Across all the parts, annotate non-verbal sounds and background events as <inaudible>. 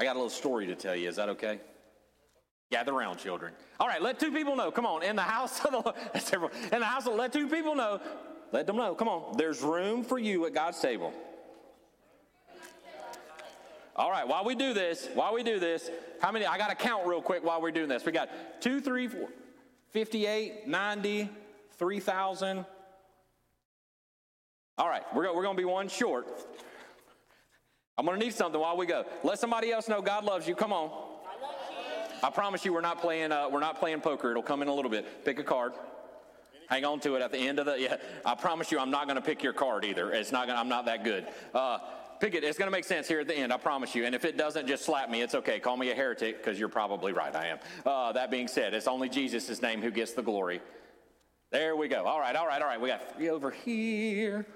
I got a little story to tell you. Is that okay? Gather around, children. All right, let two people know. Come on, in the house of the Lord. <laughs> In the house of let two people know. Let them know. Come on. There's room for you at God's table. All right, while we do this, while we do this, how many? I got to count real quick while we're doing this. We got two, three, four, 58, 90, 3,000. All right, we're, we're going to be one short. I'm going to need something while we go. Let somebody else know God loves you. Come on. I I promise you, we're not playing. Uh, we're not playing poker. It'll come in a little bit. Pick a card. Hang on to it at the end of the. Yeah, I promise you, I'm not going to pick your card either. It's not. Gonna, I'm not that good. Uh, pick it. It's going to make sense here at the end. I promise you. And if it doesn't, just slap me. It's okay. Call me a heretic because you're probably right. I am. Uh, that being said, it's only Jesus' name who gets the glory. There we go. All right. All right. All right. We got three over here.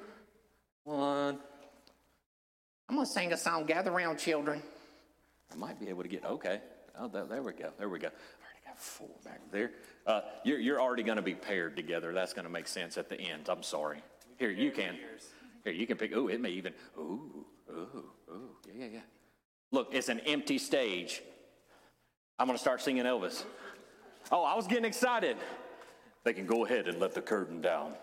One. I'm going to sing a song, Gather Round Children. I might be able to get, okay. Oh, there, there we go. There we go. I already got four back there. Uh, you're, you're already going to be paired together. That's going to make sense at the end. I'm sorry. Here, you can. Here, you can pick. Oh, it may even. Ooh, ooh, ooh. Yeah, yeah, yeah. Look, it's an empty stage. I'm going to start singing Elvis. Oh, I was getting excited. They can go ahead and let the curtain down.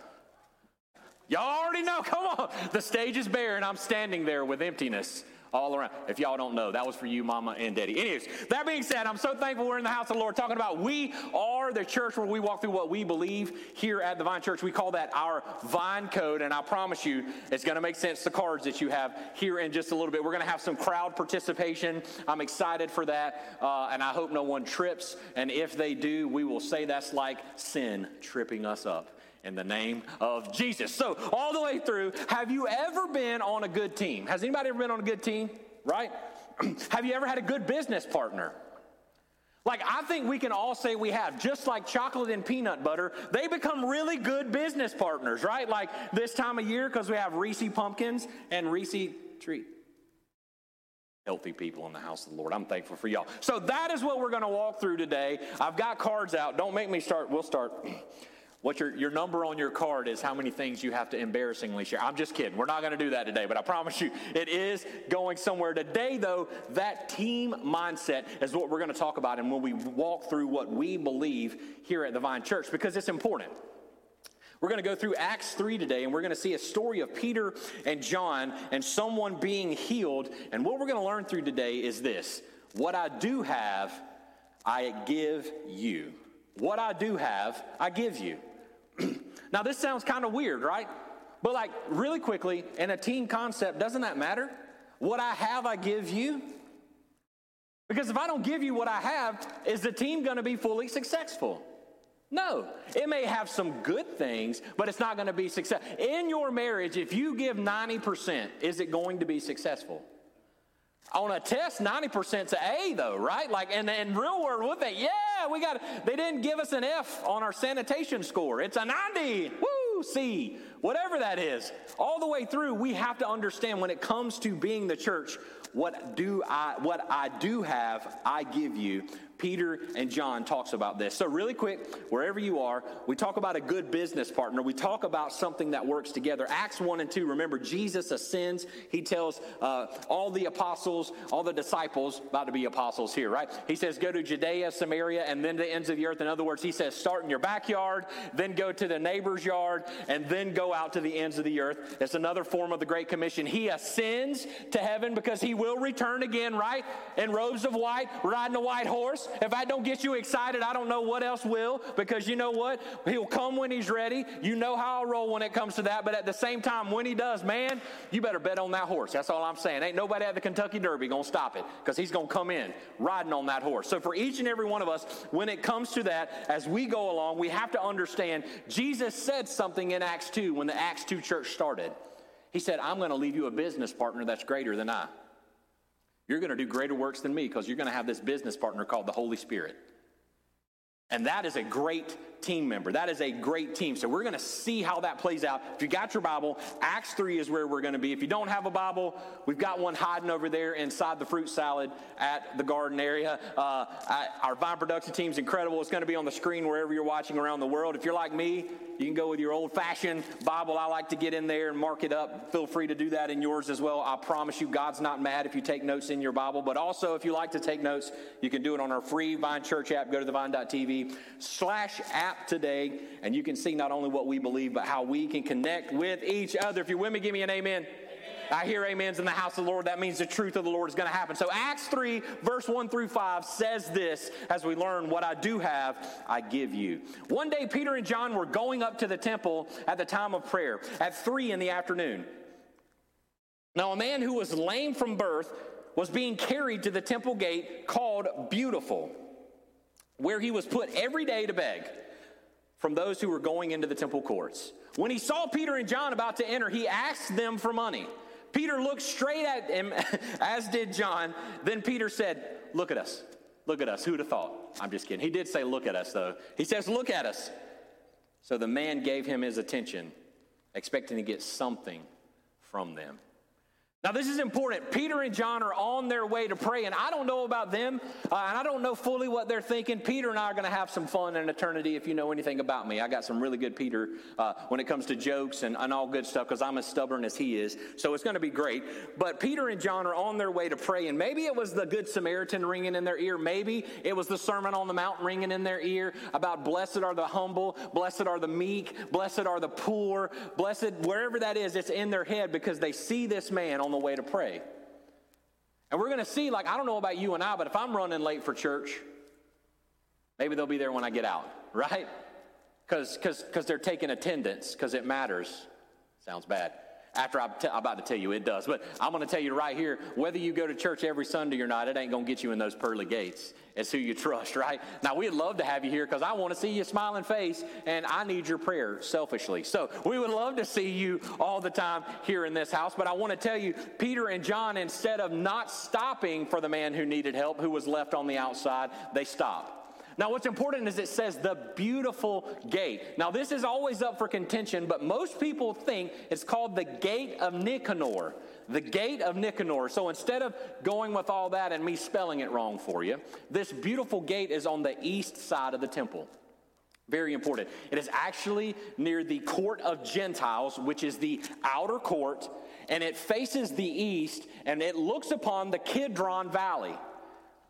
Y'all already know. <laughs> Come on. The stage is bare, and I'm standing there with emptiness all around. If y'all don't know, that was for you, mama and daddy. Anyways, that being said, I'm so thankful we're in the house of the Lord talking about we are the church where we walk through what we believe here at the Vine Church. We call that our Vine Code, and I promise you, it's going to make sense, the cards that you have here in just a little bit. We're going to have some crowd participation. I'm excited for that, uh, and I hope no one trips. And if they do, we will say that's like sin tripping us up in the name of Jesus. So, all the way through, have you ever been on a good team? Has anybody ever been on a good team? Right? <clears throat> have you ever had a good business partner? Like, I think we can all say we have. Just like chocolate and peanut butter, they become really good business partners, right? Like this time of year, because we have Reese pumpkins and Reese treat. Healthy people in the house of the Lord. I'm thankful for y'all. So, that is what we're going to walk through today. I've got cards out. Don't make me start. We'll start. <clears throat> What your, your number on your card is how many things you have to embarrassingly share. I'm just kidding. We're not going to do that today, but I promise you it is going somewhere. Today, though, that team mindset is what we're going to talk about and when we walk through what we believe here at the Vine Church because it's important. We're going to go through Acts 3 today, and we're going to see a story of Peter and John and someone being healed. And what we're going to learn through today is this What I do have, I give you. What I do have, I give you. <clears throat> now, this sounds kind of weird, right? But, like, really quickly, in a team concept, doesn't that matter? What I have, I give you. Because if I don't give you what I have, is the team going to be fully successful? No. It may have some good things, but it's not going to be success. In your marriage, if you give 90%, is it going to be successful? On a test, 90% is an A though, right? Like in, in real world, what they, yeah, we got, they didn't give us an F on our sanitation score. It's a 90, woo, C, whatever that is. All the way through, we have to understand when it comes to being the church, what do I, what I do have, I give you Peter and John talks about this. So really quick, wherever you are, we talk about a good business partner. We talk about something that works together. Acts 1 and 2, remember, Jesus ascends. He tells uh, all the apostles, all the disciples, about to be apostles here, right? He says, go to Judea, Samaria, and then to the ends of the earth. In other words, he says, start in your backyard, then go to the neighbor's yard, and then go out to the ends of the earth. It's another form of the Great Commission. He ascends to heaven because he will return again, right? In robes of white, riding a white horse. If I don't get you excited, I don't know what else will, because you know what? He'll come when he's ready. You know how I roll when it comes to that. But at the same time, when he does, man, you better bet on that horse. That's all I'm saying. Ain't nobody at the Kentucky Derby going to stop it because he's going to come in riding on that horse. So for each and every one of us, when it comes to that, as we go along, we have to understand Jesus said something in Acts 2 when the Acts 2 church started. He said, I'm going to leave you a business partner that's greater than I. You're going to do greater works than me because you're going to have this business partner called the Holy Spirit. And that is a great team member. That is a great team. So we're going to see how that plays out. If you got your Bible, Acts 3 is where we're going to be. If you don't have a Bible, we've got one hiding over there inside the fruit salad at the garden area. Uh, I, our vine production team is incredible. It's going to be on the screen wherever you're watching around the world. If you're like me, you can go with your old fashioned Bible. I like to get in there and mark it up. Feel free to do that in yours as well. I promise you, God's not mad if you take notes in your Bible. But also, if you like to take notes, you can do it on our free Vine Church app. Go to the vine.tv slash app app today, and you can see not only what we believe, but how we can connect with each other. If you're with me, give me an amen. I hear amens in the house of the Lord. That means the truth of the Lord is going to happen. So, Acts 3, verse 1 through 5 says this as we learn what I do have, I give you. One day, Peter and John were going up to the temple at the time of prayer at 3 in the afternoon. Now, a man who was lame from birth was being carried to the temple gate called Beautiful, where he was put every day to beg from those who were going into the temple courts. When he saw Peter and John about to enter, he asked them for money. Peter looked straight at him, <laughs> as did John. Then Peter said, Look at us. Look at us. Who'd have thought? I'm just kidding. He did say, Look at us, though. He says, Look at us. So the man gave him his attention, expecting to get something from them. Now, this is important. Peter and John are on their way to pray, and I don't know about them, uh, and I don't know fully what they're thinking. Peter and I are going to have some fun in eternity if you know anything about me. I got some really good Peter uh, when it comes to jokes and, and all good stuff because I'm as stubborn as he is. So it's going to be great. But Peter and John are on their way to pray, and maybe it was the Good Samaritan ringing in their ear. Maybe it was the Sermon on the Mount ringing in their ear about blessed are the humble, blessed are the meek, blessed are the poor, blessed, wherever that is, it's in their head because they see this man on the way to pray. And we're going to see, like, I don't know about you and I, but if I'm running late for church, maybe they'll be there when I get out, <laughs> right? Because they're taking attendance, because it matters. Sounds bad after I'm, t- I'm about to tell you it does. But I'm going to tell you right here whether you go to church every Sunday or not, it ain't going to get you in those pearly gates. It's who you trust, <laughs> right? Now, we'd love to have you here because I want to see your smiling face and I need your prayer selfishly. So, we would love to see you all the time here in this house. But I want to tell you, Peter and John, instead of not stopping for the man who needed help, who was left on the outside, they stopped. Now, what's important is it says the beautiful gate. Now, this is always up for contention, but most people think it's called the gate of Nicanor. The gate of Nicanor. So instead of going with all that and me spelling it wrong for you, this beautiful gate is on the east side of the temple. Very important. It is actually near the court of Gentiles, which is the outer court, and it faces the east and it looks upon the Kidron Valley.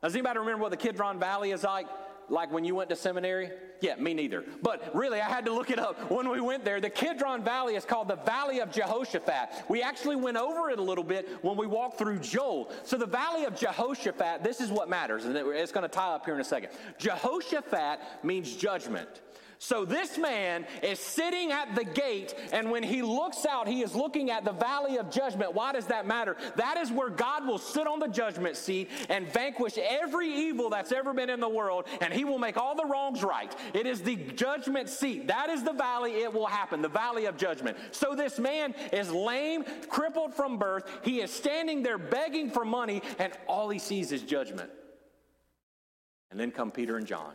Does anybody remember what the Kidron Valley is like? Like when you went to seminary? Yeah, me neither. But really, I had to look it up when we went there. The Kidron Valley is called the Valley of Jehoshaphat. We actually went over it a little bit when we walked through Joel. So, the Valley of Jehoshaphat, this is what matters, and it's going to tie up here in a second. Jehoshaphat means judgment. So this man is sitting at the gate, and when he looks out, he is looking at the valley of judgment. Why does that matter? That is where God will sit on the judgment seat and vanquish every evil that's ever been in the world, and he will make all the wrongs right. It is the judgment seat. That is the valley it will happen, the valley of judgment. So this man is lame, crippled from birth. He is standing there begging for money, and all he sees is judgment. And then come Peter and John.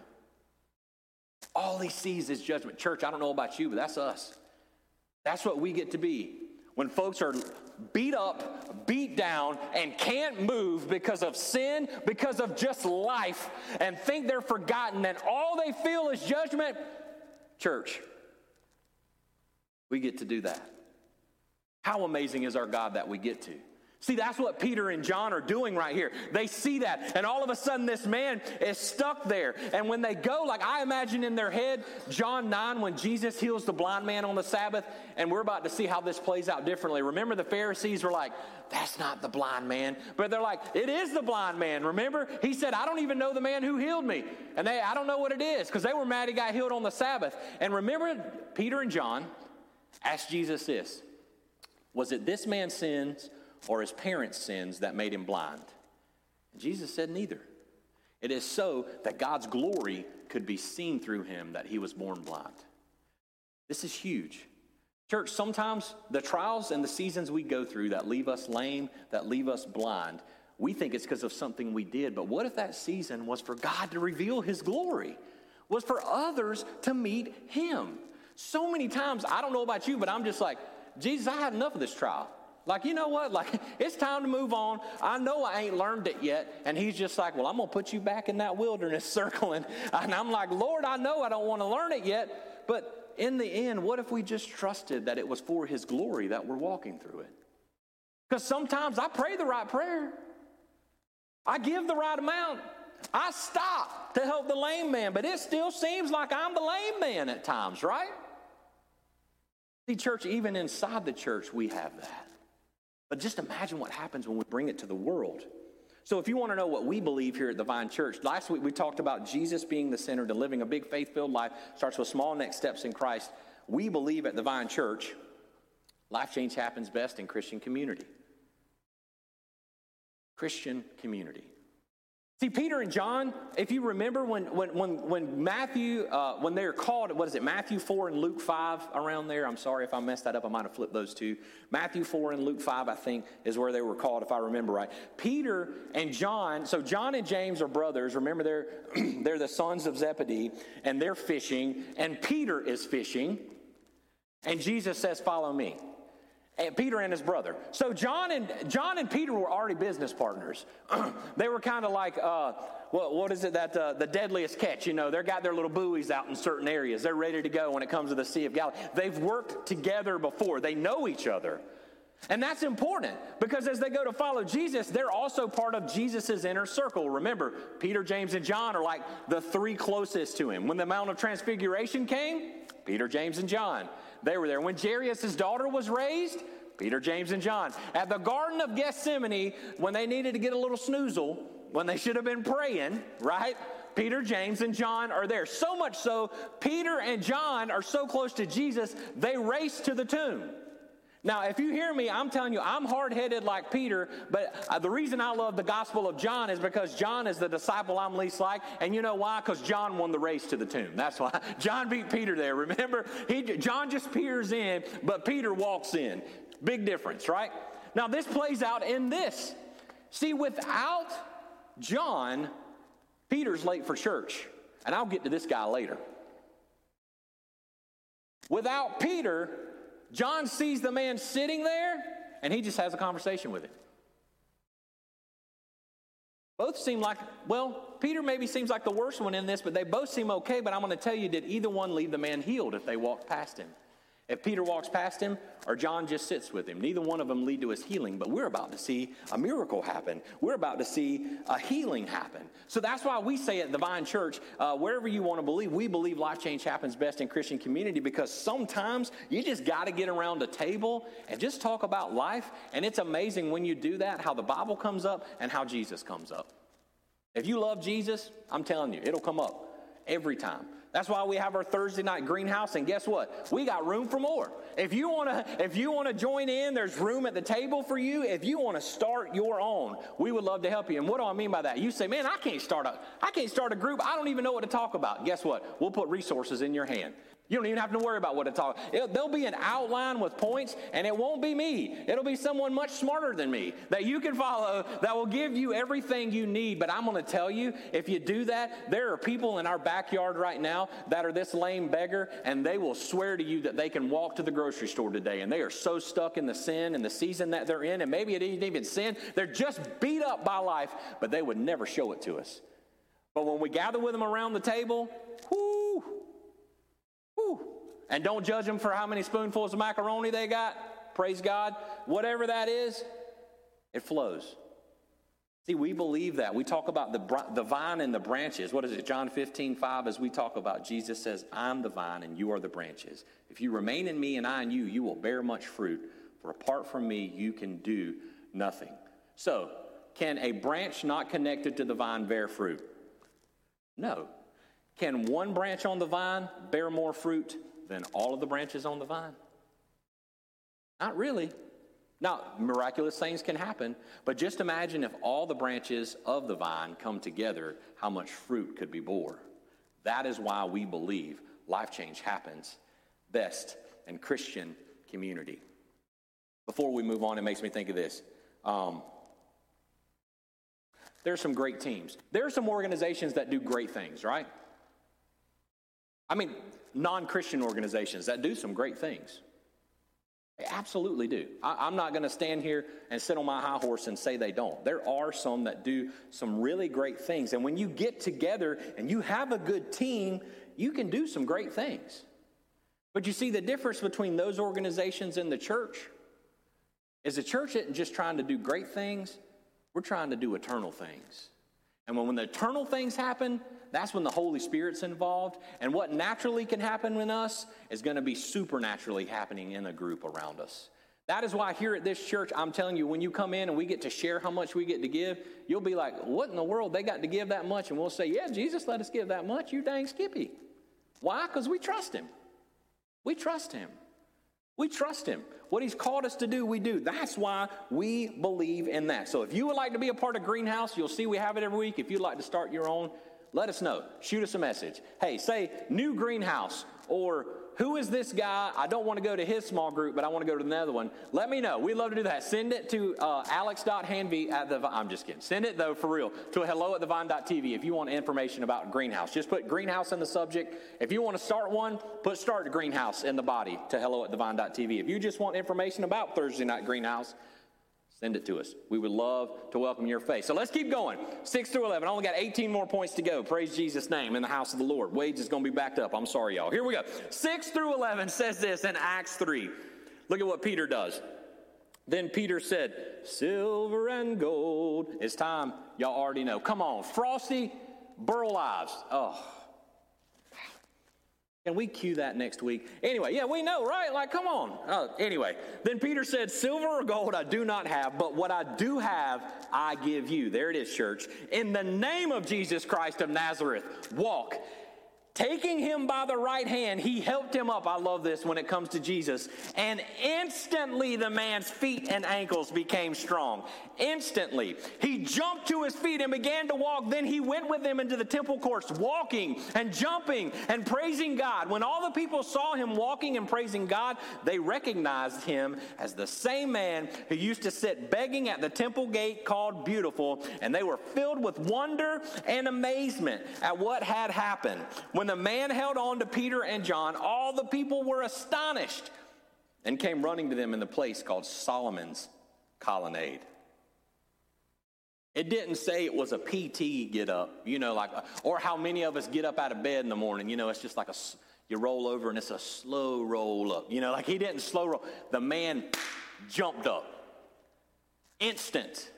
All he sees is judgment. Church, I don't know about you, but that's us. That's what we get to be. When folks are beat up, beat down, and can't move because of sin, because of just life, and think they're forgotten, and all they feel is judgment, church, we get to do that. How amazing is our God that we get to? See, that's what Peter and John are doing right here. They see that, and all of a sudden, this man is stuck there. And when they go, like I imagine in their head, John 9, when Jesus heals the blind man on the Sabbath, and we're about to see how this plays out differently. Remember, the Pharisees were like, That's not the blind man. But they're like, It is the blind man. Remember, he said, I don't even know the man who healed me. And they, I don't know what it is, because they were mad he got healed on the Sabbath. And remember, Peter and John asked Jesus this Was it this man's sins? Or his parents' sins that made him blind? Jesus said, Neither. It is so that God's glory could be seen through him that he was born blind. This is huge. Church, sometimes the trials and the seasons we go through that leave us lame, that leave us blind, we think it's because of something we did. But what if that season was for God to reveal his glory? was for others to meet him. So many times, I don't know about you, but I'm just like, Jesus, I had enough of this trial. Like, you know what? Like, <laughs> it's time to move on. I know I ain't learned it yet. And he's just like, well, I'm going to put you back in that wilderness <laughs> circling. And I'm like, Lord, I know I don't want to learn it yet. But in the end, what if we just trusted that it was for his glory that we're walking through it? Because sometimes I pray the right prayer, I give the right amount. I stop to help the lame man, but it still seems like I'm the lame man at times, right? See, church, even inside the church, we have that. But just imagine what happens when we bring it to the world. So, if you want to know what we believe here at the Vine Church, last week we talked about Jesus being the center to living a big faith filled life, starts with small next steps in Christ. We believe at the Vine Church, life change happens best in Christian community. Christian community. See, Peter and John, if you remember when, when, when, when Matthew, uh, when they're called, what is it, Matthew 4 and Luke 5 around there? I'm sorry if I messed that up. I might have flipped those two. Matthew 4 and Luke 5, I think, is where they were called, if I remember right. Peter and John, so John and James are brothers. Remember, they're, <clears throat> they're the sons of Zebedee, and they're fishing, and Peter is fishing. And Jesus says, Follow me. And Peter and his brother. So John and John and Peter were already business partners. <clears throat> they were kind of like, uh, what, what is it that uh, the deadliest catch? You know, they've got their little buoys out in certain areas. They're ready to go when it comes to the Sea of Galilee. They've worked together before. They know each other. And that's important because as they go to follow Jesus, they're also part of Jesus's inner circle. Remember, Peter, James, and John are like the three closest to him. When the Mount of Transfiguration came, Peter, James, and John. They were there. When Jairus' daughter was raised, Peter, James, and John. At the Garden of Gethsemane, when they needed to get a little snoozle, when they should have been praying, right? Peter, James, and John are there. So much so, Peter and John are so close to Jesus, they race to the tomb. Now, if you hear me, I'm telling you, I'm hard headed like Peter, but uh, the reason I love the Gospel of John is because John is the disciple I'm least like. And you know why? Because John won the race to the tomb. That's why. <laughs> John beat Peter there. Remember? He, John just peers in, but Peter walks in. Big difference, right? Now, this plays out in this. See, without John, Peter's late for church. And I'll get to this guy later. Without Peter, John sees the man sitting there and he just has a conversation with him. Both seem like, well, Peter maybe seems like the worst one in this, but they both seem okay. But I'm going to tell you, did either one leave the man healed if they walked past him? If Peter walks past him or John just sits with him, neither one of them lead to his healing, but we're about to see a miracle happen. We're about to see a healing happen. So that's why we say at the Vine Church, uh, wherever you want to believe, we believe life change happens best in Christian community because sometimes you just got to get around a table and just talk about life. And it's amazing when you do that, how the Bible comes up and how Jesus comes up. If you love Jesus, I'm telling you, it'll come up every time. That's why we have our Thursday night greenhouse, and guess what? We got room for more. If you want to, if you want to join in, there's room at the table for you. If you want to start your own, we would love to help you. And what do I mean by that? You say, "Man, I can't start a, I can't start a group. I don't even know what to talk about." Guess what? We'll put resources in your hand. You don't even have to worry about what to talk. It, there'll be an outline with points, and it won't be me. It'll be someone much smarter than me that you can follow that will give you everything you need. But I'm going to tell you, if you do that, there are people in our backyard right now that are this lame beggar, and they will swear to you that they can walk to the grocery store today, and they are so stuck in the sin and the season that they're in, and maybe it isn't even sin. They're just beat up by life, but they would never show it to us. But when we gather with them around the table, whoo. And don't judge them for how many spoonfuls of macaroni they got. Praise God. Whatever that is, it flows. See, we believe that. We talk about the, the vine and the branches. What is it? John 15, 5, as we talk about, Jesus says, I'm the vine and you are the branches. If you remain in me and I in you, you will bear much fruit. For apart from me, you can do nothing. So, can a branch not connected to the vine bear fruit? No. Can one branch on the vine bear more fruit than all of the branches on the vine? Not really. Now, miraculous things can happen, but just imagine if all the branches of the vine come together, how much fruit could be bore. That is why we believe life change happens best in Christian community. Before we move on, it makes me think of this. Um, there are some great teams. There are some organizations that do great things, right? I mean, non Christian organizations that do some great things. They absolutely do. I, am not going to stand here and sit on my high horse and say they don't. There are some that do some really great things. And when you get together and you have a good team, you can do some great things. But you see, the difference between those organizations and the church is the church isn't just trying to do great things, we're trying to do eternal things. And when, when the eternal things happen, that's when the Holy Spirit's involved. And what naturally can happen in us is going to be supernaturally happening in a group around us. That is why here at this church, I'm telling you, when you come in and we get to share how much we get to give, you'll be like, what in the world? They got to give that much. And we'll say, yeah, Jesus let us give that much. You dang skippy. Why? Because we trust him. We trust him. We trust him. What he's called us to do, we do. That's why we believe in that. So if you would like to be a part of Greenhouse, you'll see we have it every week. If you'd like to start your own, let us know. Shoot us a message. Hey, say new greenhouse or who is this guy? I don't want to go to his small group, but I want to go to another one. Let me know. We'd love to do that. Send it to uh, alex.hanvey at the, I'm just kidding. Send it though, for real, to hello at thevine.tv if you want information about greenhouse. Just put greenhouse in the subject. If you want to start one, put start greenhouse in the body to hello at thevine.tv. If you just want information about Thursday night greenhouse, Send it to us. We would love to welcome your faith. So let's keep going. 6 through 11. I only got 18 more points to go. Praise Jesus' name in the house of the Lord. Wage is going to be backed up. I'm sorry, y'all. Here we go. 6 through 11 says this in Acts 3. Look at what Peter does. Then Peter said, Silver and gold. It's time. Y'all already know. Come on. Frosty Burl Ives. Oh, can we cue that next week? Anyway, yeah, we know, right? Like, come on. Uh, anyway, then Peter said, Silver or gold I do not have, but what I do have, I give you. There it is, church. In the name of Jesus Christ of Nazareth, walk. Taking him by the right hand, he helped him up. I love this when it comes to Jesus. And instantly the man's feet and ankles became strong. Instantly. He jumped to his feet and began to walk. Then he went with them into the temple courts, walking and jumping and praising God. When all the people saw him walking and praising God, they recognized him as the same man who used to sit begging at the temple gate called Beautiful. And they were filled with wonder and amazement at what had happened. When when the man held on to Peter and John, all the people were astonished and came running to them in the place called Solomon's colonnade. It didn't say it was a PT get up, you know, like, or how many of us get up out of bed in the morning. You know, it's just like a, you roll over and it's a slow roll up. You know, like he didn't slow roll. The man jumped up. Instant.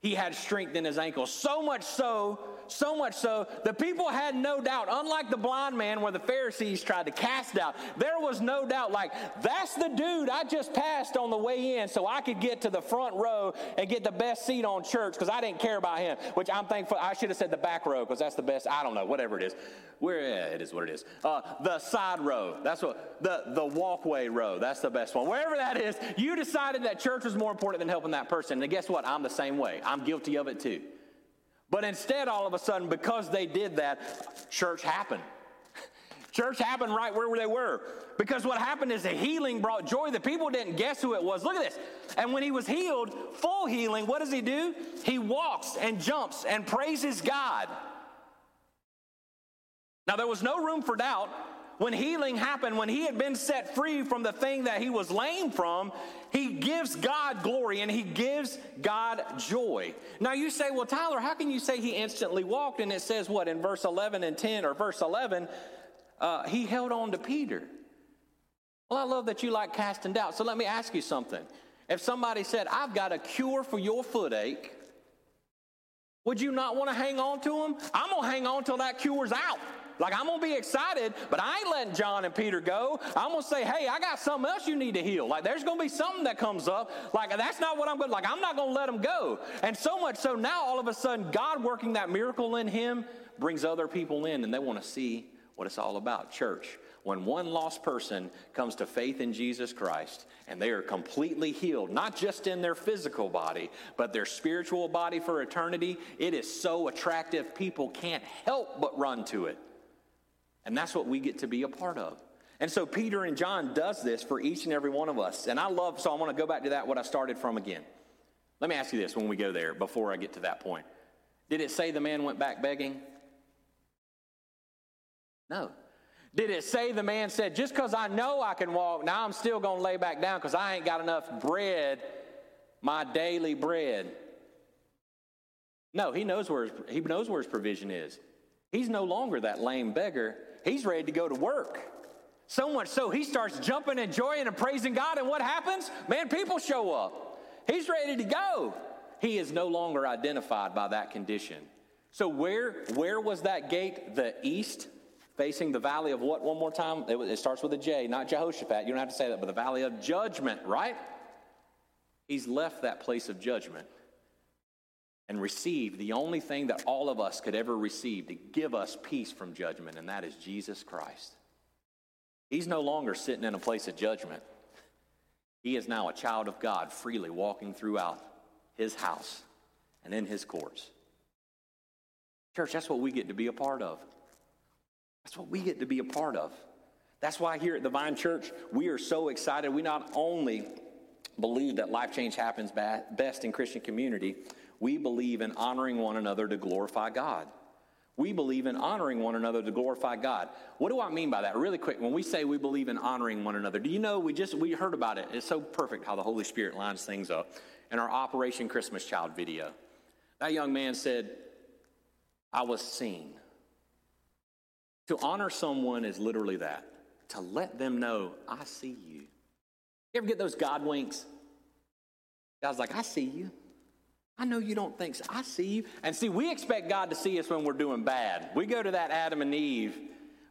He had strength in his ankles. So much so so much so, the people had no doubt, unlike the blind man where the Pharisees tried to cast out, there was no doubt, like, that's the dude I just passed on the way in so I could get to the front row and get the best seat on church because I didn't care about him, which I'm thankful. I should have said the back row because that's the best. I don't know, whatever it is. Where yeah, it is what it is. Uh, the side row. That's what the the walkway row. That's the best one. Wherever that is, you decided that church was more important than helping that person. And guess what? I'm the same way. I'm guilty of it too. But instead, all of a sudden, because they did that, church happened. <laughs> Church happened right where they were. Because what happened is the healing brought joy. The people didn't guess who it was. Look at this. And when he was healed, full healing, what does he do? He walks and jumps and praises God. Now, there was no room for doubt when healing happened, when he had been set free from the thing that he was lame from, he gives God glory and he gives God joy. Now you say, well, Tyler, how can you say he instantly walked? And it says what in verse 11 and 10 or verse 11, uh, he held on to Peter. Well, I love that you like casting doubt. So let me ask you something. If somebody said, I've got a cure for your foot-ache, would you not want to hang on to him? I'm going to hang on till that cure's out. Like, I'm going to be excited, but I ain't letting John and Peter go. I'm going to say, hey, I got something else you need to heal. Like, there's going to be something that comes up. Like, that's not what I'm going to, like, I'm not going to let them go. And so much so now, all of a sudden, God working that miracle in him brings other people in and they want to see what it's all about. Church, when one lost person comes to faith in Jesus Christ and they are completely healed, not just in their physical body, but their spiritual body for eternity, it is so attractive, people can't help but run to it. And that's what we get to be a part of. And so Peter and John does this for each and every one of us. And I love, so I want to go back to that, what I started from again. Let me ask you this when we go there, before I get to that point. Did it say the man went back begging? No. Did it say the man said, just because I know I can walk, now I'm still going to lay back down because I ain't got enough bread, my daily bread? No, he knows where his, he knows where his provision is. He's no longer that lame beggar. He's ready to go to work. So much so he starts jumping and joying and praising God, and what happens? Man, people show up. He's ready to go. He is no longer identified by that condition. So where where was that gate? The east, facing the valley of what? One more time. It, it starts with a J, not Jehoshaphat. You don't have to say that, but the valley of judgment, right? He's left that place of judgment and received the only thing that all of us could ever receive to give us peace from judgment, and that is Jesus Christ. He's no longer sitting in a place of judgment. He is now a child of God, freely walking throughout his house and in his courts. Church, that's what we get to be a part of. That's what we get to be a part of. That's why here at the Vine Church, we are so excited. We not only believe that life change happens best in Christian community, we believe in honoring one another to glorify God. We believe in honoring one another to glorify God. What do I mean by that? Really quick, when we say we believe in honoring one another, do you know we just we heard about it. It's so perfect how the Holy Spirit lines things up in our Operation Christmas Child video. That young man said, I was seen. To honor someone is literally that. To let them know, I see you. You ever get those God winks? God's like, I see you. I know you don't think so. I see you. And see, we expect God to see us when we're doing bad. We go to that Adam and Eve.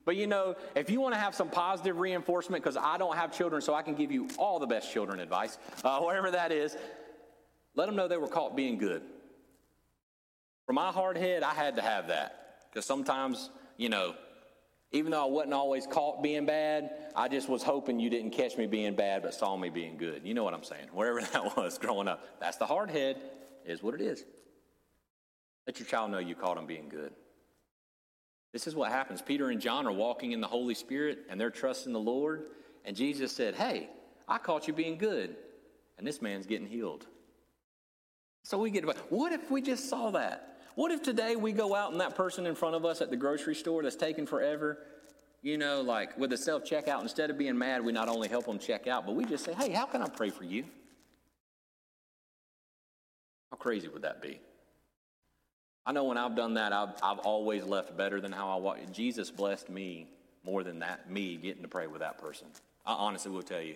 But you know, if you want to have some positive reinforcement, because I don't have children, so I can give you all the best children advice, uh, <laughs> whatever that is, let them know they were caught being good. For my hard head, I had to have that. Because sometimes, you know, even though I wasn't always caught being bad, I just was hoping you didn't catch me being bad but saw me being good. You know what I'm saying? Wherever <laughs> that was growing up. That's the hard head is what it is. Let your child know you caught him being good. This is what happens. Peter and John are walking in the Holy Spirit and they're trusting the Lord. And Jesus said, Hey, I caught you being good. And this man's getting healed. So we get, what if we just saw that? What if today we go out and that person in front of us at the grocery store that's taking forever, you know, like with the self checkout, instead of being mad, we not only help them check out, but we just say, Hey, how can I pray for you? How crazy would that be? I know when I've done that, I've, I've always left better than how I walked. Jesus blessed me more than that, me getting to pray with that person. I honestly will tell you,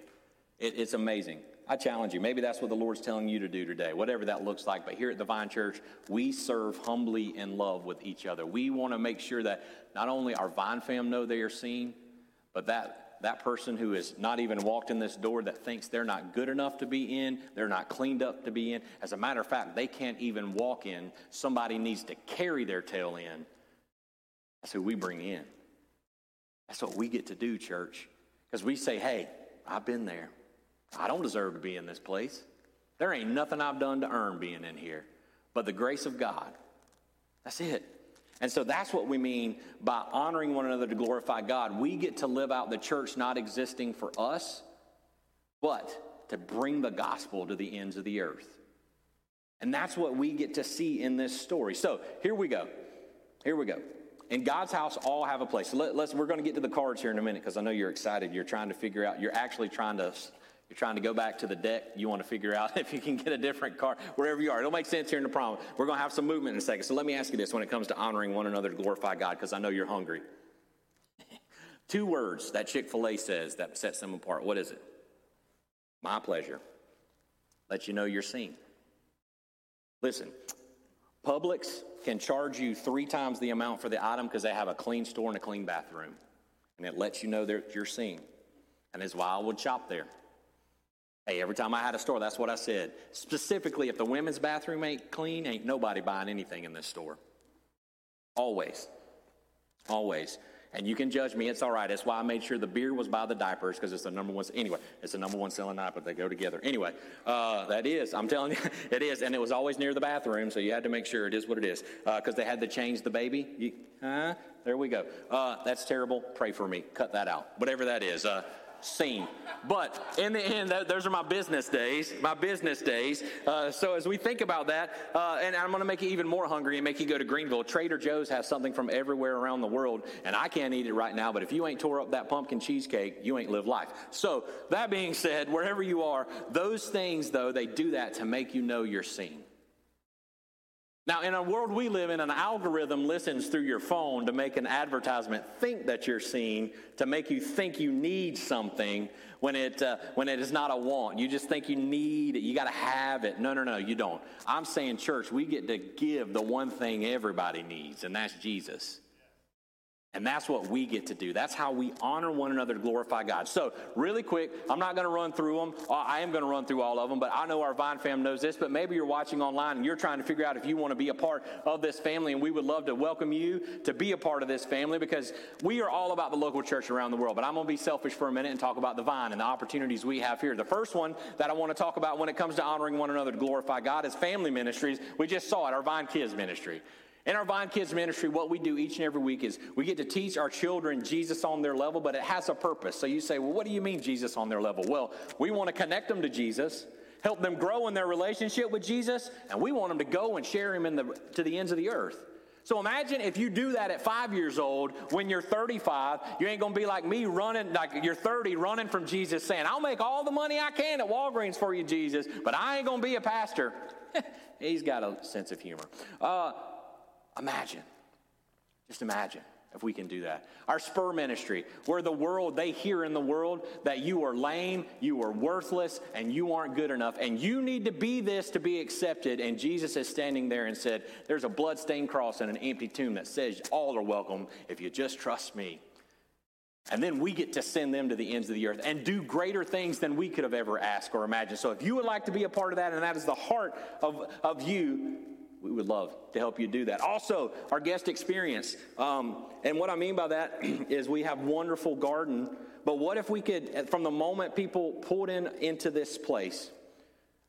it, it's amazing. I challenge you. Maybe that's what the Lord's telling you to do today, whatever that looks like. But here at the Vine Church, we serve humbly in love with each other. We want to make sure that not only our Vine fam know they are seen, but that that person who has not even walked in this door that thinks they're not good enough to be in, they're not cleaned up to be in. As a matter of fact, they can't even walk in. Somebody needs to carry their tail in. That's who we bring in. That's what we get to do, church. Because we say, hey, I've been there. I don't deserve to be in this place. There ain't nothing I've done to earn being in here but the grace of God. That's it. And so that's what we mean by honoring one another to glorify God. We get to live out the church not existing for us, but to bring the gospel to the ends of the earth. And that's what we get to see in this story. So here we go. Here we go. In God's house, all have a place. Let, us we're going to get to the cards here in a minute because I know you're excited. You're trying to figure out, you're actually trying to you're trying to go back to the deck. You want to figure out <laughs> if you can get a different car, wherever you are. It'll make sense here in the problem. We're going to have some movement in a second. So let me ask you this when it comes to honoring one another to glorify God, because I know you're hungry. <laughs> Two words that Chick fil A says that sets them apart. What is it? My pleasure. Let you know you're seen. Listen, Publix can charge you three times the amount for the item because they have a clean store and a clean bathroom. And it lets you know that you're seen. And that's why I would shop there. Hey, every time I had a store, that's what I said. Specifically, if the women's bathroom ain't clean, ain't nobody buying anything in this store. Always. Always. And you can judge me, it's all right. That's why I made sure the beer was by the diapers, because it's the number one. Anyway, it's the number one selling diaper. They go together. Anyway, uh, that is, I'm telling you, <laughs> it is. And it was always near the bathroom, so you had to make sure it is what it is. Because uh, they had to change the baby. You, huh? There we go. Uh, that's terrible. Pray for me. Cut that out. Whatever that is. Scene. But in the end, those are my business days, my business days. Uh, so as we think about that, uh, and I'm going to make you even more hungry and make you go to Greenville. Trader Joe's has something from everywhere around the world, and I can't eat it right now. But if you ain't tore up that pumpkin cheesecake, you ain't lived life. So that being said, wherever you are, those things though they do that to make you know you're seen. Now, in a world we live in, an algorithm listens through your phone to make an advertisement think that you're seeing, to make you think you need something when it, uh, when it is not a want. You just think you need it, you got to have it. No, no, no, you don't. I'm saying, church, we get to give the one thing everybody needs, and that's Jesus. And that's what we get to do. That's how we honor one another to glorify God. So, really quick, I'm not going to run through them. Uh, I am going to run through all of them, but I know our Vine fam knows this. But maybe you're watching online and you're trying to figure out if you want to be a part of this family. And we would love to welcome you to be a part of this family because we are all about the local church around the world. But I'm going to be selfish for a minute and talk about the Vine and the opportunities we have here. The first one that I want to talk about when it comes to honoring one another to glorify God is family ministries. We just saw it, our Vine Kids ministry. In our Vine Kids ministry, what we do each and every week is we get to teach our children Jesus on their level, but it has a purpose. So you say, well, what do you mean Jesus on their level? Well, we want to connect them to Jesus, help them grow in their relationship with Jesus, and we want them to go and share him in the, to the ends of the earth. So imagine if you do that at five years old, when you're 35, you ain't gonna be like me running, like you're 30, running from Jesus saying, I'll make all the money I can at Walgreens for you, Jesus, but I ain't gonna be a pastor. <laughs> He's got a sense of humor. Uh, Imagine. Just imagine if we can do that. Our spur ministry, where the world, they hear in the world that you are lame, you are worthless, and you aren't good enough, and you need to be this to be accepted. And Jesus is standing there and said, There's a bloodstained cross and an empty tomb that says, All are welcome if you just trust me. And then we get to send them to the ends of the earth and do greater things than we could have ever asked or imagined. So if you would like to be a part of that, and that is the heart of, of you, we would love to help you do that. Also, our guest experience. Um, and what I mean by that <clears throat> is we have wonderful garden. But what if we could, from the moment people pulled in into this place,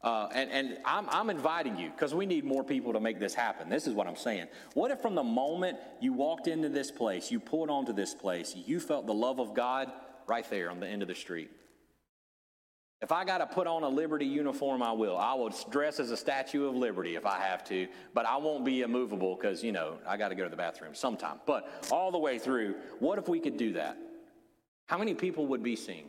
uh, and, and I'm, I'm inviting you because we need more people to make this happen. This is what I'm saying. What if from the moment you walked into this place, you pulled onto this place, you felt the love of God right there on the end of the street? If I got to put on a Liberty uniform, I will. I will dress as a Statue of Liberty if I have to, but I won't be immovable because, you know, I got to go to the bathroom sometime. But all the way through, what if we could do that? How many people would be seen?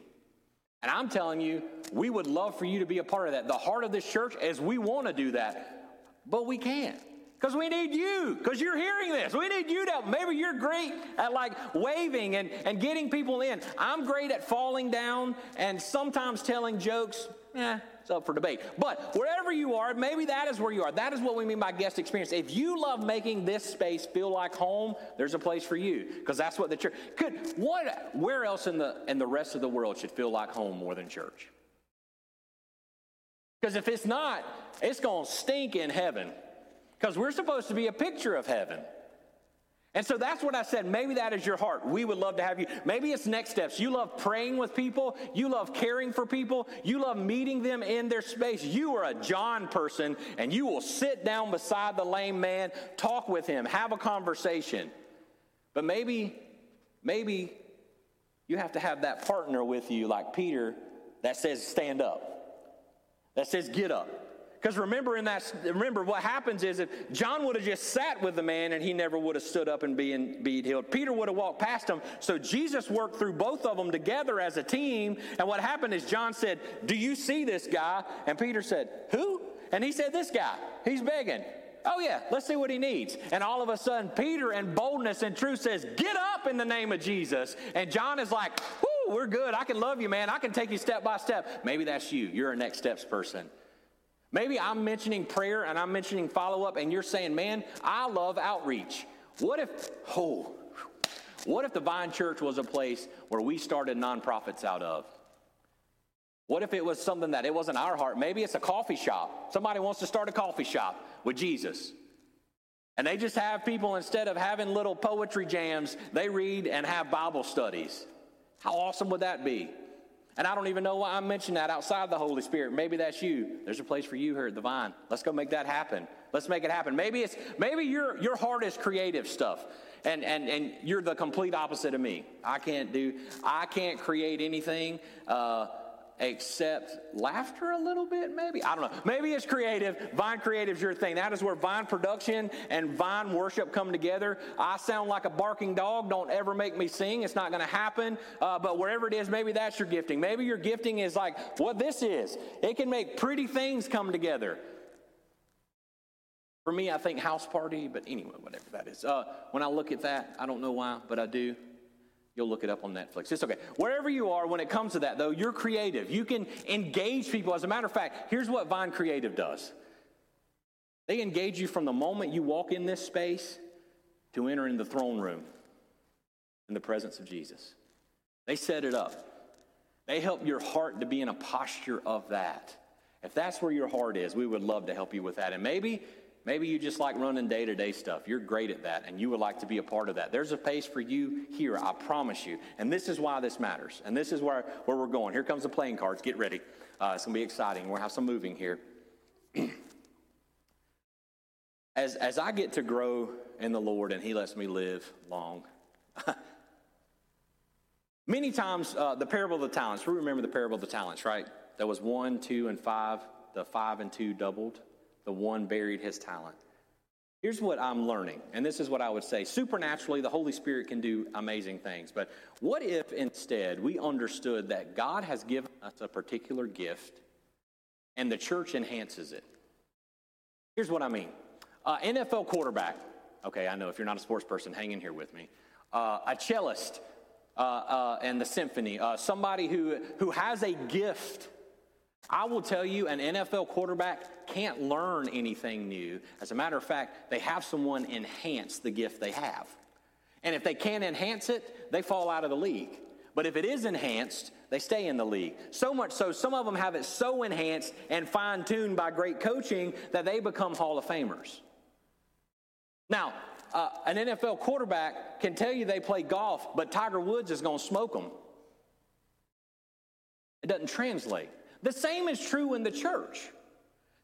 And I'm telling you, we would love for you to be a part of that. The heart of this church is we want to do that, but we can't. Because we need you, because you're hearing this. We need you to, maybe you're great at like waving and, and getting people in. I'm great at falling down and sometimes telling jokes. Eh, it's up for debate. But wherever you are, maybe that is where you are. That is what we mean by guest experience. If you love making this space feel like home, there's a place for you. Because that's what the church could what where else in the in the rest of the world should feel like home more than church? Because if it's not, it's gonna stink in heaven because we're supposed to be a picture of heaven. And so that's what I said. Maybe that is your heart. We would love to have you. Maybe it's next steps. You love praying with people. You love caring for people. You love meeting them in their space. You are a John person and you will sit down beside the lame man, talk with him, have a conversation. But maybe, maybe you have to have that partner with you like Peter that says stand up, that says get up. Because remember in that remember what happens is if John would have just sat with the man and he never would have stood up and been, be healed. Peter would have walked past him. So Jesus worked through both of them together as a team. And what happened is John said, Do you see this guy? And Peter said, Who? And he said, This guy. He's begging. Oh, yeah, let's see what he needs. And all of a sudden, Peter, in boldness and truth, says, Get up in the name of Jesus. And John is like, we're good. I can love you, man. I can take you step by step. Maybe that's you. You're a next steps person. Maybe I'm mentioning prayer and I'm mentioning follow up, and you're saying, man, I love outreach. What if, oh, what if the Vine Church was a place where we started nonprofits out of? What if it was something that it wasn't our heart? Maybe it's a coffee shop. Somebody wants to start a coffee shop with Jesus. And they just have people, instead of having little poetry jams, they read and have Bible studies. How awesome would that be? And I don't even know why I'm mentioning that outside the Holy Spirit. Maybe that's you. There's a place for you here at the Vine. Let's go make that happen. Let's make it happen. Maybe it's maybe your your heart is creative stuff. And and and you're the complete opposite of me. I can't do I can't create anything. Uh, except laughter a little bit, maybe. I don't know. Maybe it's creative. Vine creative is your thing. That is where Vine production and Vine worship come together. I sound like a barking dog. Don't ever make me sing. It's not going to happen. Uh, but wherever it is, maybe that's your gifting. Maybe your gifting is like what this is. It can make pretty things come together. For me, I think house party, but anyway, whatever that is. Uh, when I look at that, I don't know why, but I do. You'll look it up on Netflix. It's okay. Wherever you are, when it comes to that, though, you're creative. You can engage people. As a matter of fact, here's what Vine Creative does they engage you from the moment you walk in this space to enter in the throne room in the presence of Jesus. They set it up. They help your heart to be in a posture of that. If that's where your heart is, we would love to help you with that. And maybe Maybe you just like running day to day stuff. You're great at that, and you would like to be a part of that. There's a place for you here, I promise you. And this is why this matters. And this is where, where we're going. Here comes the playing cards. Get ready. Uh, it's going to be exciting. We'll have some moving here. <clears throat> as, as I get to grow in the Lord and He lets me live long, <laughs> many times uh, the parable of the talents, we remember the parable of the talents, right? That was one, two, and five. The five and two doubled the one buried his talent. Here's what I'm learning, and this is what I would say. Supernaturally, the Holy Spirit can do amazing things. But what if instead we understood that God has given us a particular gift and the church enhances it? Here's what I mean uh, NFL quarterback. Okay, I know if you're not a sports person, hang in here with me. Uh, a cellist uh, uh and the symphony, uh, somebody who, who has a gift I will tell you, an NFL quarterback can't learn anything new. As a matter of fact, they have someone enhance the gift they have. And if they can't enhance it, they fall out of the league. But if it is enhanced, they stay in the league. So much so, some of them have it so enhanced and fine tuned by great coaching that they become Hall of Famers. Now, uh, an NFL quarterback can tell you they play golf, but Tiger Woods is going to smoke them. It doesn't translate. The same is true in the church.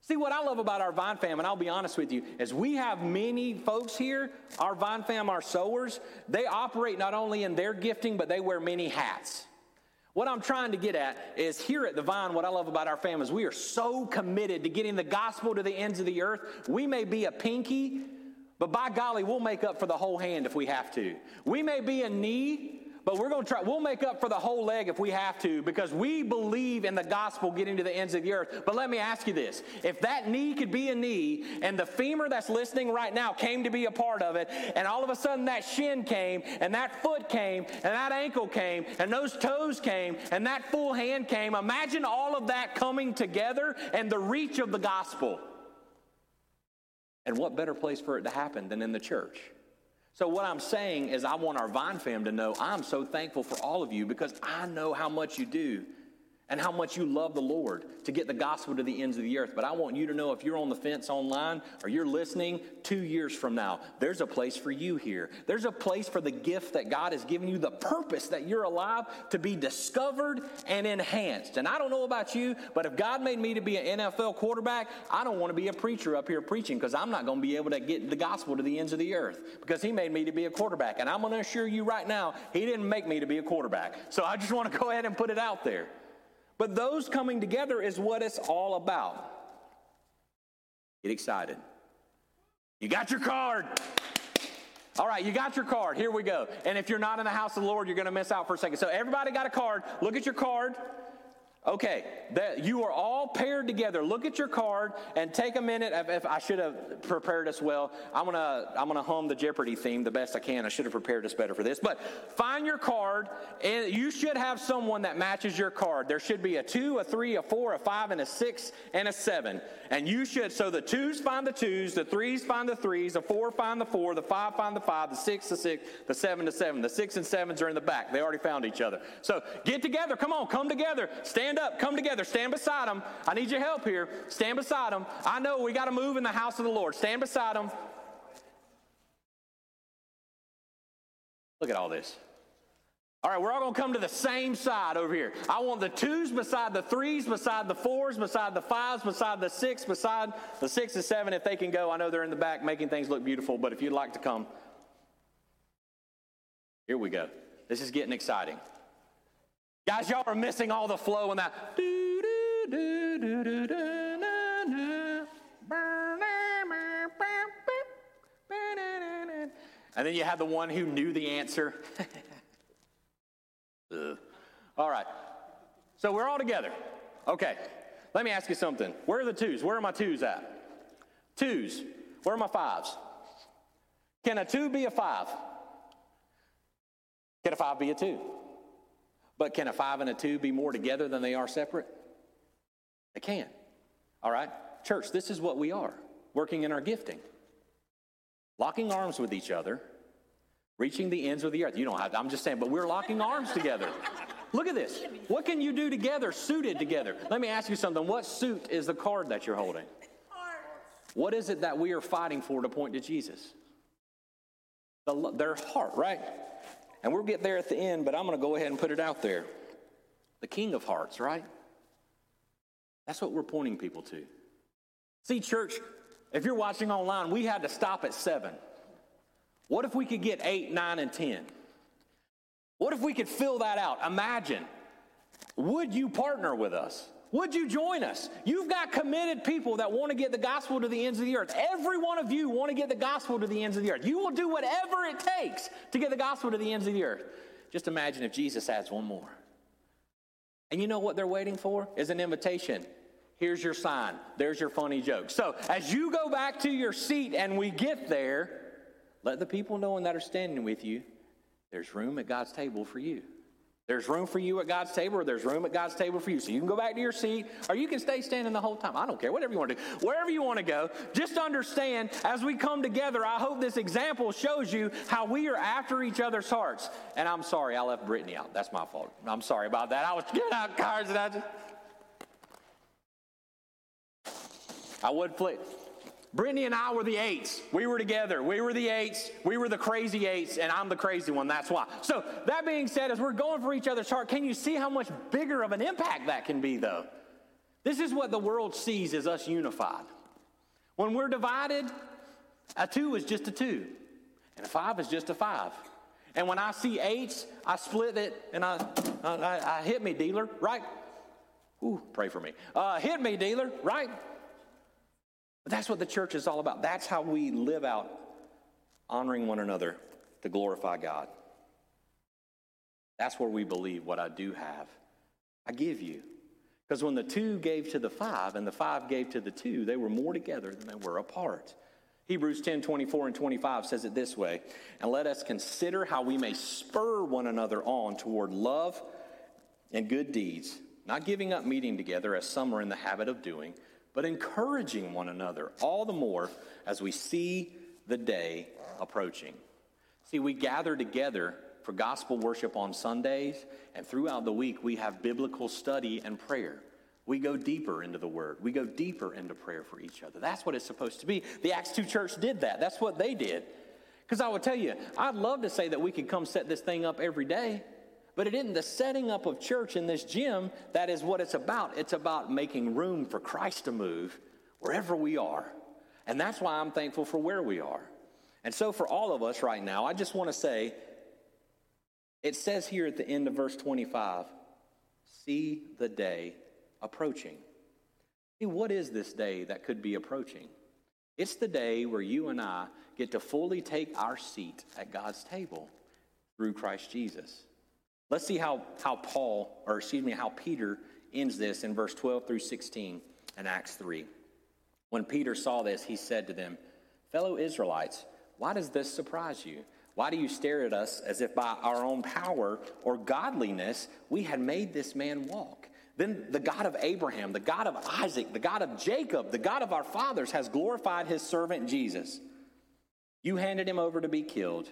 See, what I love about our Vine fam, and I'll be honest with you, is we have many folks here, our Vine fam, our sowers, they operate not only in their gifting, but they wear many hats. What I'm trying to get at is here at the Vine, what I love about our fam is we are so committed to getting the gospel to the ends of the earth. We may be a pinky, but by golly, we'll make up for the whole hand if we have to. We may be a knee, but we're going to try, we'll make up for the whole leg if we have to because we believe in the gospel getting to the ends of the earth. But let me ask you this if that knee could be a knee and the femur that's listening right now came to be a part of it, and all of a sudden that shin came, and that foot came, and that ankle came, and those toes came, and that full hand came, imagine all of that coming together and the reach of the gospel. And what better place for it to happen than in the church? So, what I'm saying is, I want our Vine fam to know I'm so thankful for all of you because I know how much you do and how much you love the Lord to get the gospel to the ends of the earth. But I want you to know if you're on the fence online or you're listening two years from now, there's a place for you here. There's a place for the gift that God has given you, the purpose that you're alive to be discovered and enhanced. And I don't know about you, but if God made me to be an NFL quarterback, I don't want to be a preacher up here preaching because I'm not going to be able to get the gospel to the ends of the earth because He made me to be a quarterback. And I'm going to assure you right now, He didn't make me to be a quarterback. So I just want to go ahead and put it out there. But those coming together is what it's all about. Get excited. You got your card. All right, you got your card. Here we go. And if you're not in the house of the Lord, you're going to miss out for a second. So, everybody got a card. Look at your card. Okay, that you are all paired together. Look at your card and take a minute. If, if I should have prepared us well, I'm gonna I'm gonna hum the Jeopardy theme the best I can. I should have prepared us better for this. But find your card, and you should have someone that matches your card. There should be a two, a three, a four, a five, and a six, and a seven. And you should. So the twos find the twos, the threes find the threes, the four find the four, the five find the five, the six the six, the seven the seven. The six and sevens are in the back. They already found each other. So get together. Come on, come together. Stand Stand up, come together, stand beside them. I need your help here. Stand beside them. I know we got to move in the house of the Lord. Stand beside them. Look at all this. All right, we're all going to come to the same side over here. I want the twos beside the threes, beside the fours, beside the fives, beside the six, beside the six and seven if they can go. I know they're in the back making things look beautiful, but if you'd like to come, here we go. This is getting exciting. Guys, y'all are missing all the flow in that. And then you have the one who knew the answer. <laughs> all right. So we're all together. Okay. Let me ask you something. Where are the twos? Where are my twos at? Twos. Where are my fives? Can a two be a five? Can a five be a two? But can a five and a two be more together than they are separate? They can. All right? Church, this is what we are working in our gifting. Locking arms with each other, reaching the ends of the earth. You don't have to, I'm just saying, but we're locking arms together. Look at this. What can you do together, suited together? Let me ask you something. What suit is the card that you're holding? What is it that we are fighting for to point to Jesus? The, their heart, right? And we'll get there at the end, but I'm going to go ahead and put it out there. The King of Hearts, right? That's what we're pointing people to. See, church, if you're watching online, we had to stop at seven. What if we could get eight, nine, and 10? What if we could fill that out? Imagine. Would you partner with us? Would you join us? You've got committed people that want to get the gospel to the ends of the earth. Every one of you want to get the gospel to the ends of the earth. You will do whatever it takes to get the gospel to the ends of the earth. Just imagine if Jesus adds one more. And you know what they're waiting for? Is an invitation. Here's your sign. There's your funny joke. So as you go back to your seat and we get there, let the people know that are standing with you, there's room at God's table for you. There's room for you at God's table, or there's room at God's table for you. So you can go back to your seat, or you can stay standing the whole time. I don't care, whatever you want to do. Wherever you want to go, just understand as we come together, I hope this example shows you how we are after each other's hearts. And I'm sorry, I left Brittany out. That's my fault. I'm sorry about that. I was getting out cards and I just. I would flip. Brittany and I were the eights. We were together. We were the eights. We were the crazy eights, and I'm the crazy one. That's why. So, that being said, as we're going for each other's heart, can you see how much bigger of an impact that can be, though? This is what the world sees as us unified. When we're divided, a two is just a two, and a five is just a five. And when I see eights, I split it and I, I, I hit me, dealer, right? Ooh, pray for me. Uh, hit me, dealer, right? But that's what the church is all about. That's how we live out honoring one another to glorify God. That's where we believe what I do have, I give you. Because when the two gave to the five and the five gave to the two, they were more together than they were apart. Hebrews 10 24 and 25 says it this way And let us consider how we may spur one another on toward love and good deeds, not giving up meeting together as some are in the habit of doing but encouraging one another all the more as we see the day approaching. See, we gather together for gospel worship on Sundays, and throughout the week, we have biblical study and prayer. We go deeper into the Word. We go deeper into prayer for each other. That's what it's supposed to be. The Acts 2 church did that. That's what they did. Because I would tell you, I'd love to say that we could come set this thing up every day. But it isn't the setting up of church in this gym that is what it's about. It's about making room for Christ to move wherever we are. And that's why I'm thankful for where we are. And so, for all of us right now, I just want to say it says here at the end of verse 25 see the day approaching. See, what is this day that could be approaching? It's the day where you and I get to fully take our seat at God's table through Christ Jesus. Let's see how, how Paul, or excuse me, how Peter ends this in verse 12 through 16 in Acts 3. When Peter saw this, he said to them, Fellow Israelites, why does this surprise you? Why do you stare at us as if by our own power or godliness we had made this man walk? Then the God of Abraham, the God of Isaac, the God of Jacob, the God of our fathers has glorified his servant Jesus. You handed him over to be killed.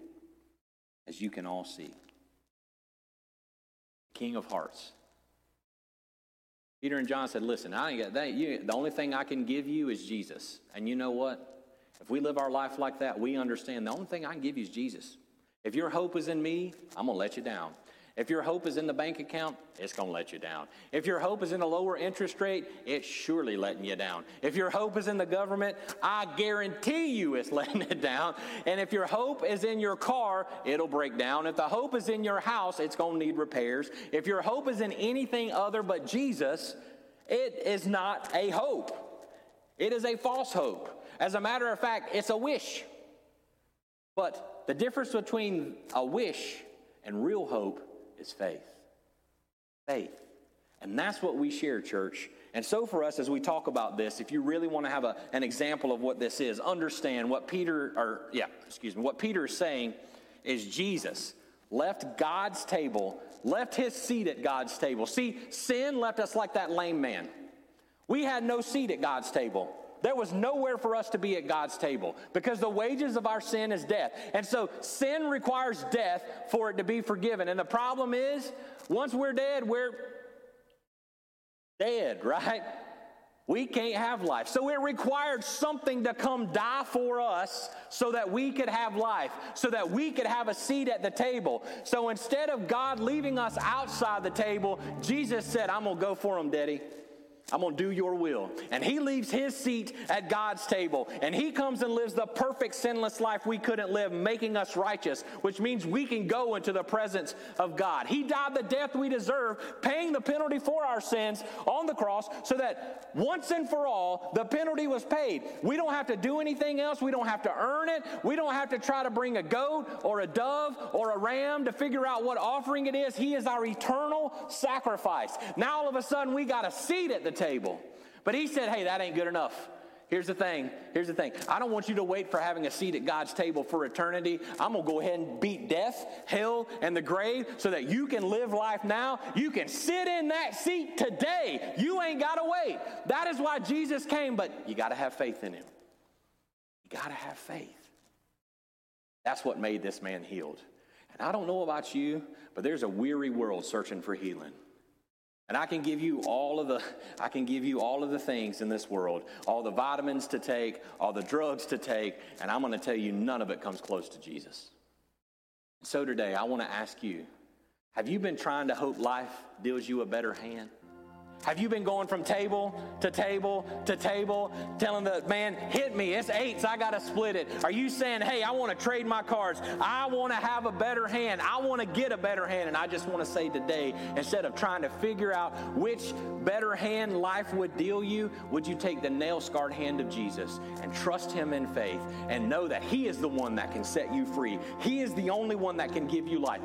as you can all see. King of hearts. Peter and John said, Listen, I ain't got that. You, the only thing I can give you is Jesus. And you know what? If we live our life like that, we understand the only thing I can give you is Jesus. If your hope is in me, I'm going to let you down. If your hope is in the bank account, it's going to let you down. If your hope is in a lower interest rate, it's surely letting you down. If your hope is in the government, I guarantee you it's <laughs> letting it down. And if your hope is in your car, it'll break down. If the hope is in your house, it's going to need repairs. If your hope is in anything other but Jesus, it is not a hope. It is a false hope. As a matter of fact, it's a wish. But the difference between a wish and real hope is faith. Faith. And that's what we share, church. And so, for us, as we talk about this, if you really want to have a, an example of what this is, understand what Peter, or yeah, excuse me, what Peter is saying is Jesus left God's table, left his seat at God's table. See, sin left us like that lame man. We had no seat at God's table. There was nowhere for us to be at God's table because the wages of our sin is death. And so sin requires death for it to be forgiven. And the problem is, once we're dead, we're dead, <laughs> right? We can't have life. So it required something to come die for us so that we could have life, so that we could have a seat at the table. So instead of God leaving us outside the table, Jesus said, I'm going to go for them, Daddy. I'm going to do your will. And he leaves his seat at God's table. And he comes and lives the perfect sinless life we couldn't live, making us righteous, which means we can go into the presence of God. He died the death we deserve, paying the penalty for our sins on the cross so that once and for all, the penalty was paid. We don't have to do anything else. We don't have to earn it. We don't have to try to bring a goat or a dove or a ram to figure out what offering it is. He is our eternal sacrifice. Now all of a sudden, we got a seat at the table. But he said, hey, that ain't good enough. Here's the thing. Here's the thing. I don't want you to wait for having a seat at God's table for eternity. I'm going to go ahead and beat death, hell, and the grave so that you can live life now. You can sit in that seat today. You ain't got to wait. That is why Jesus came, but you got to have faith in him. You got to have faith. That's what made this man healed. And I don't know about you, but there's a weary world searching for healing. And I can give you all of the I can give you all of the things in this world, all the vitamins to take, all the drugs to take, and I'm going to tell you none of it comes close to Jesus. So today I want to ask you, have you been trying to hope life deals you a better hand? Have you been going from table to table to table, telling the man, hit me, it's eights, I got to split it? Are you saying, hey, I want to trade my cards? I want to have a better hand. I want to get a better hand. And I just want to say today, instead of trying to figure out which better hand life would deal you, would you take the nail scarred hand of Jesus and trust him in faith and know that he is the one that can set you free? He is the only one that can give you life.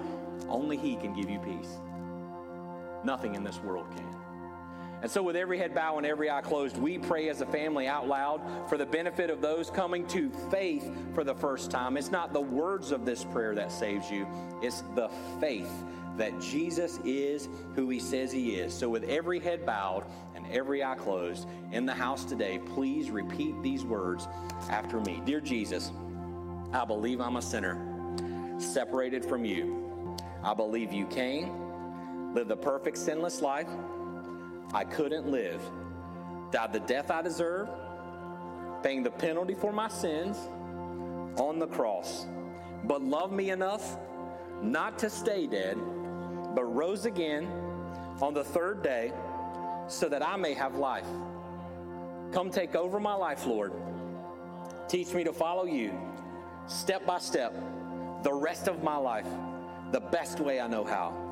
Only he can give you peace. Nothing in this world can. And so, with every head bowed and every eye closed, we pray as a family out loud for the benefit of those coming to faith for the first time. It's not the words of this prayer that saves you, it's the faith that Jesus is who he says he is. So, with every head bowed and every eye closed in the house today, please repeat these words after me Dear Jesus, I believe I'm a sinner, separated from you. I believe you came, lived the perfect sinless life I couldn't live, died the death I deserve, paying the penalty for my sins on the cross, but loved me enough not to stay dead, but rose again on the third day so that I may have life. Come take over my life, Lord. Teach me to follow you step by step the rest of my life the best way I know how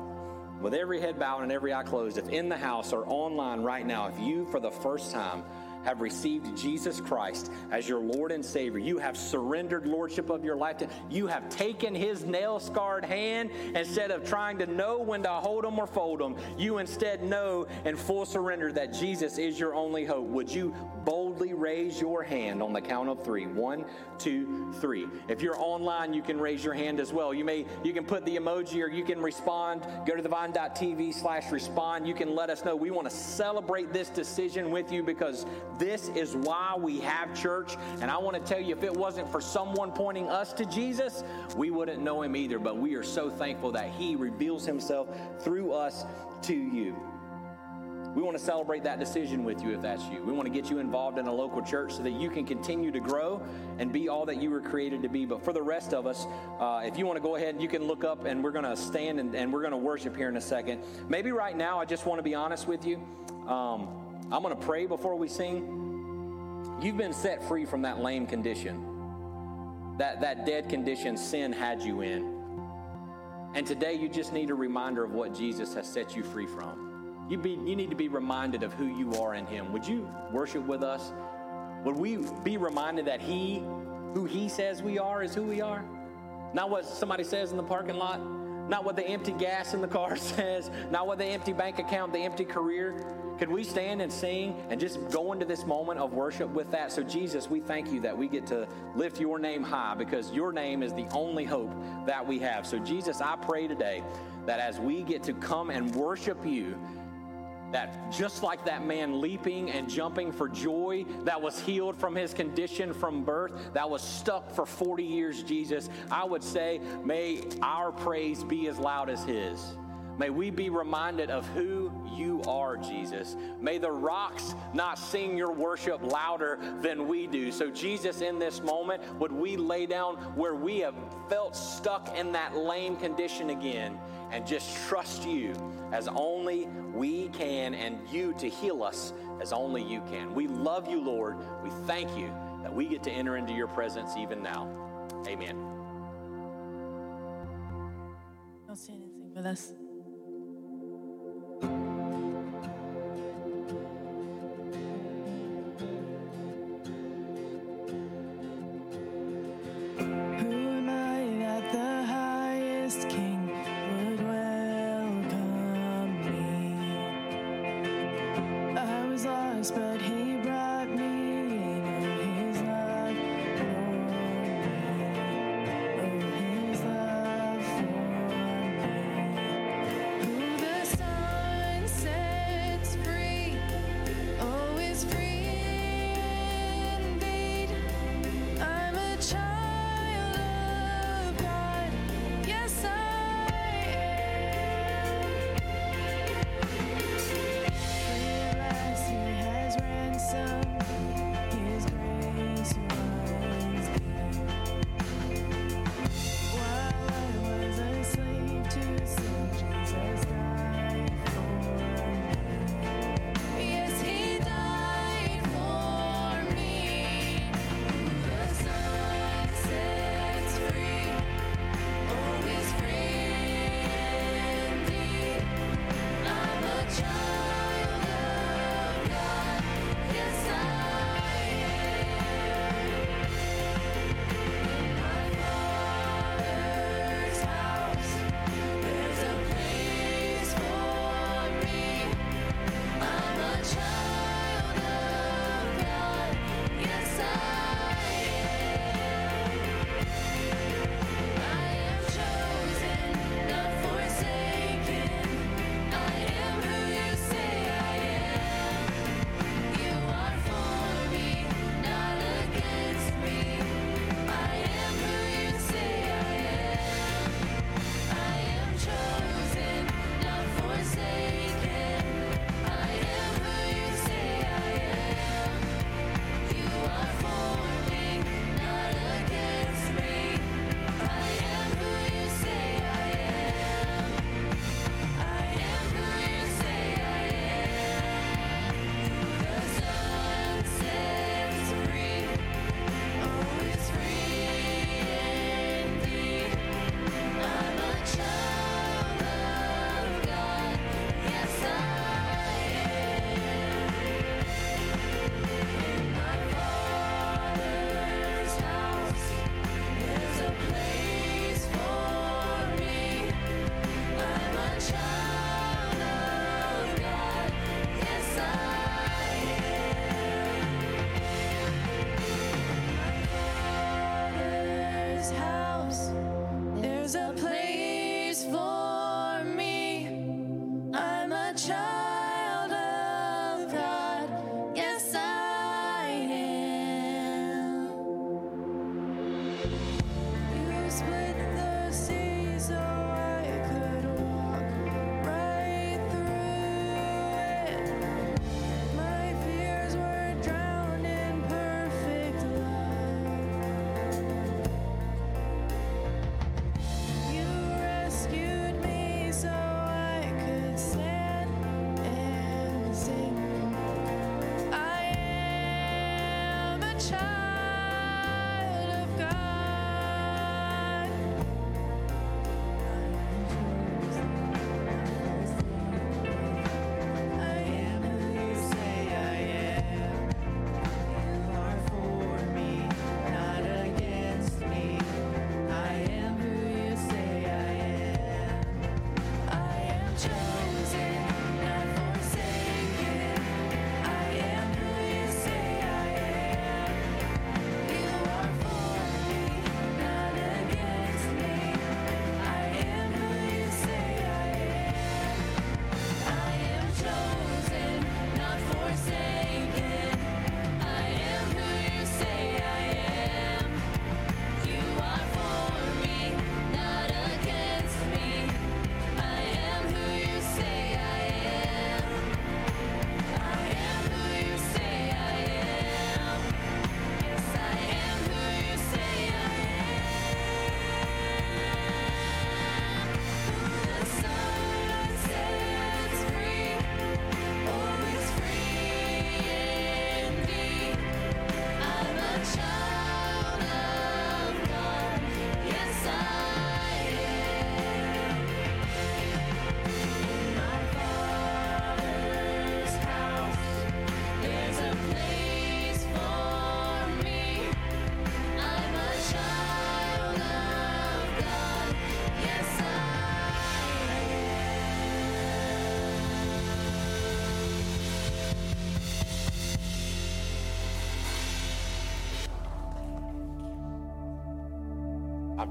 with every head bowed and every eye closed, if in the house or online right now, if you for the first time have received Jesus Christ as your Lord and Savior, you have surrendered lordship of your life to, you have taken his nail scarred hand instead of trying to know when to hold him or fold him, you instead know in full surrender that Jesus is your only hope. Would you boldly raise your hand on the count of three. One, two, three. If you're online, you can raise your hand as well. You may you can put the emoji or you can respond. Go to thevine.tv slash respond. You can let us know. We want to celebrate this decision with you because this is why we have church. And I want to tell you, if it wasn't for someone pointing us to Jesus, we wouldn't know him either. But we are so thankful that he reveals himself through us to you. We want to celebrate that decision with you if that's you. We want to get you involved in a local church so that you can continue to grow and be all that you were created to be. But for the rest of us, uh, if you want to go ahead, you can look up and we're going to stand and, and we're going to worship here in a second. Maybe right now, I just want to be honest with you. Um, I'm going to pray before we sing. You've been set free from that lame condition, that, that dead condition sin had you in. And today you just need a reminder of what Jesus has set you free from. You, be, you need to be reminded of who you are in Him. Would you worship with us? Would we be reminded that He, who He says we are, is who we are? Not what somebody says in the parking lot, not what the empty gas in the car <laughs> says, not what the empty bank account, the empty career. Could we stand and sing and just go into this moment of worship with that? So, Jesus, we thank you that we get to lift your name high because your name is the only hope that we have. So, Jesus, I pray today that as we get to come and worship you, that just like that man leaping and jumping for joy that was healed from his condition from birth, that was stuck for 40 years, Jesus, I would say, may our praise be as loud as his. May we be reminded of who you are, Jesus. May the rocks not sing your worship louder than we do. So, Jesus, in this moment, would we lay down where we have felt stuck in that lame condition again and just trust you as only we can and you to heal us as only you can. We love you, Lord. We thank you that we get to enter into your presence even now. Amen. Don't say anything with us.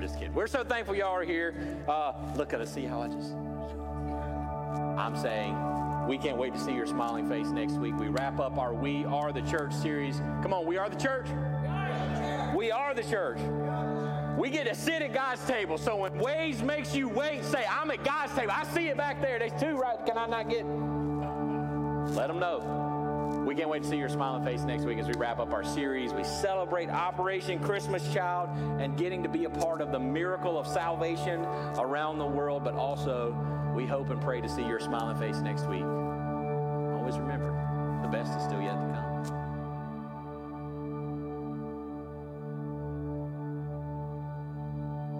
Just kidding. We're so thankful y'all are here. Uh, look at us. See how I just. I'm saying we can't wait to see your smiling face next week. We wrap up our We Are the Church series. Come on, we are the church. We are the church. We get to sit at God's table. So when Waze makes you wait, say, I'm at God's table. I see it back there. There's two, right? Can I not get? Let them know. We can't wait to see your smiling face next week as we wrap up our series. We celebrate Operation Christmas Child and getting to be a part of the miracle of salvation around the world, but also we hope and pray to see your smiling face next week. Always remember, the best is still yet to come.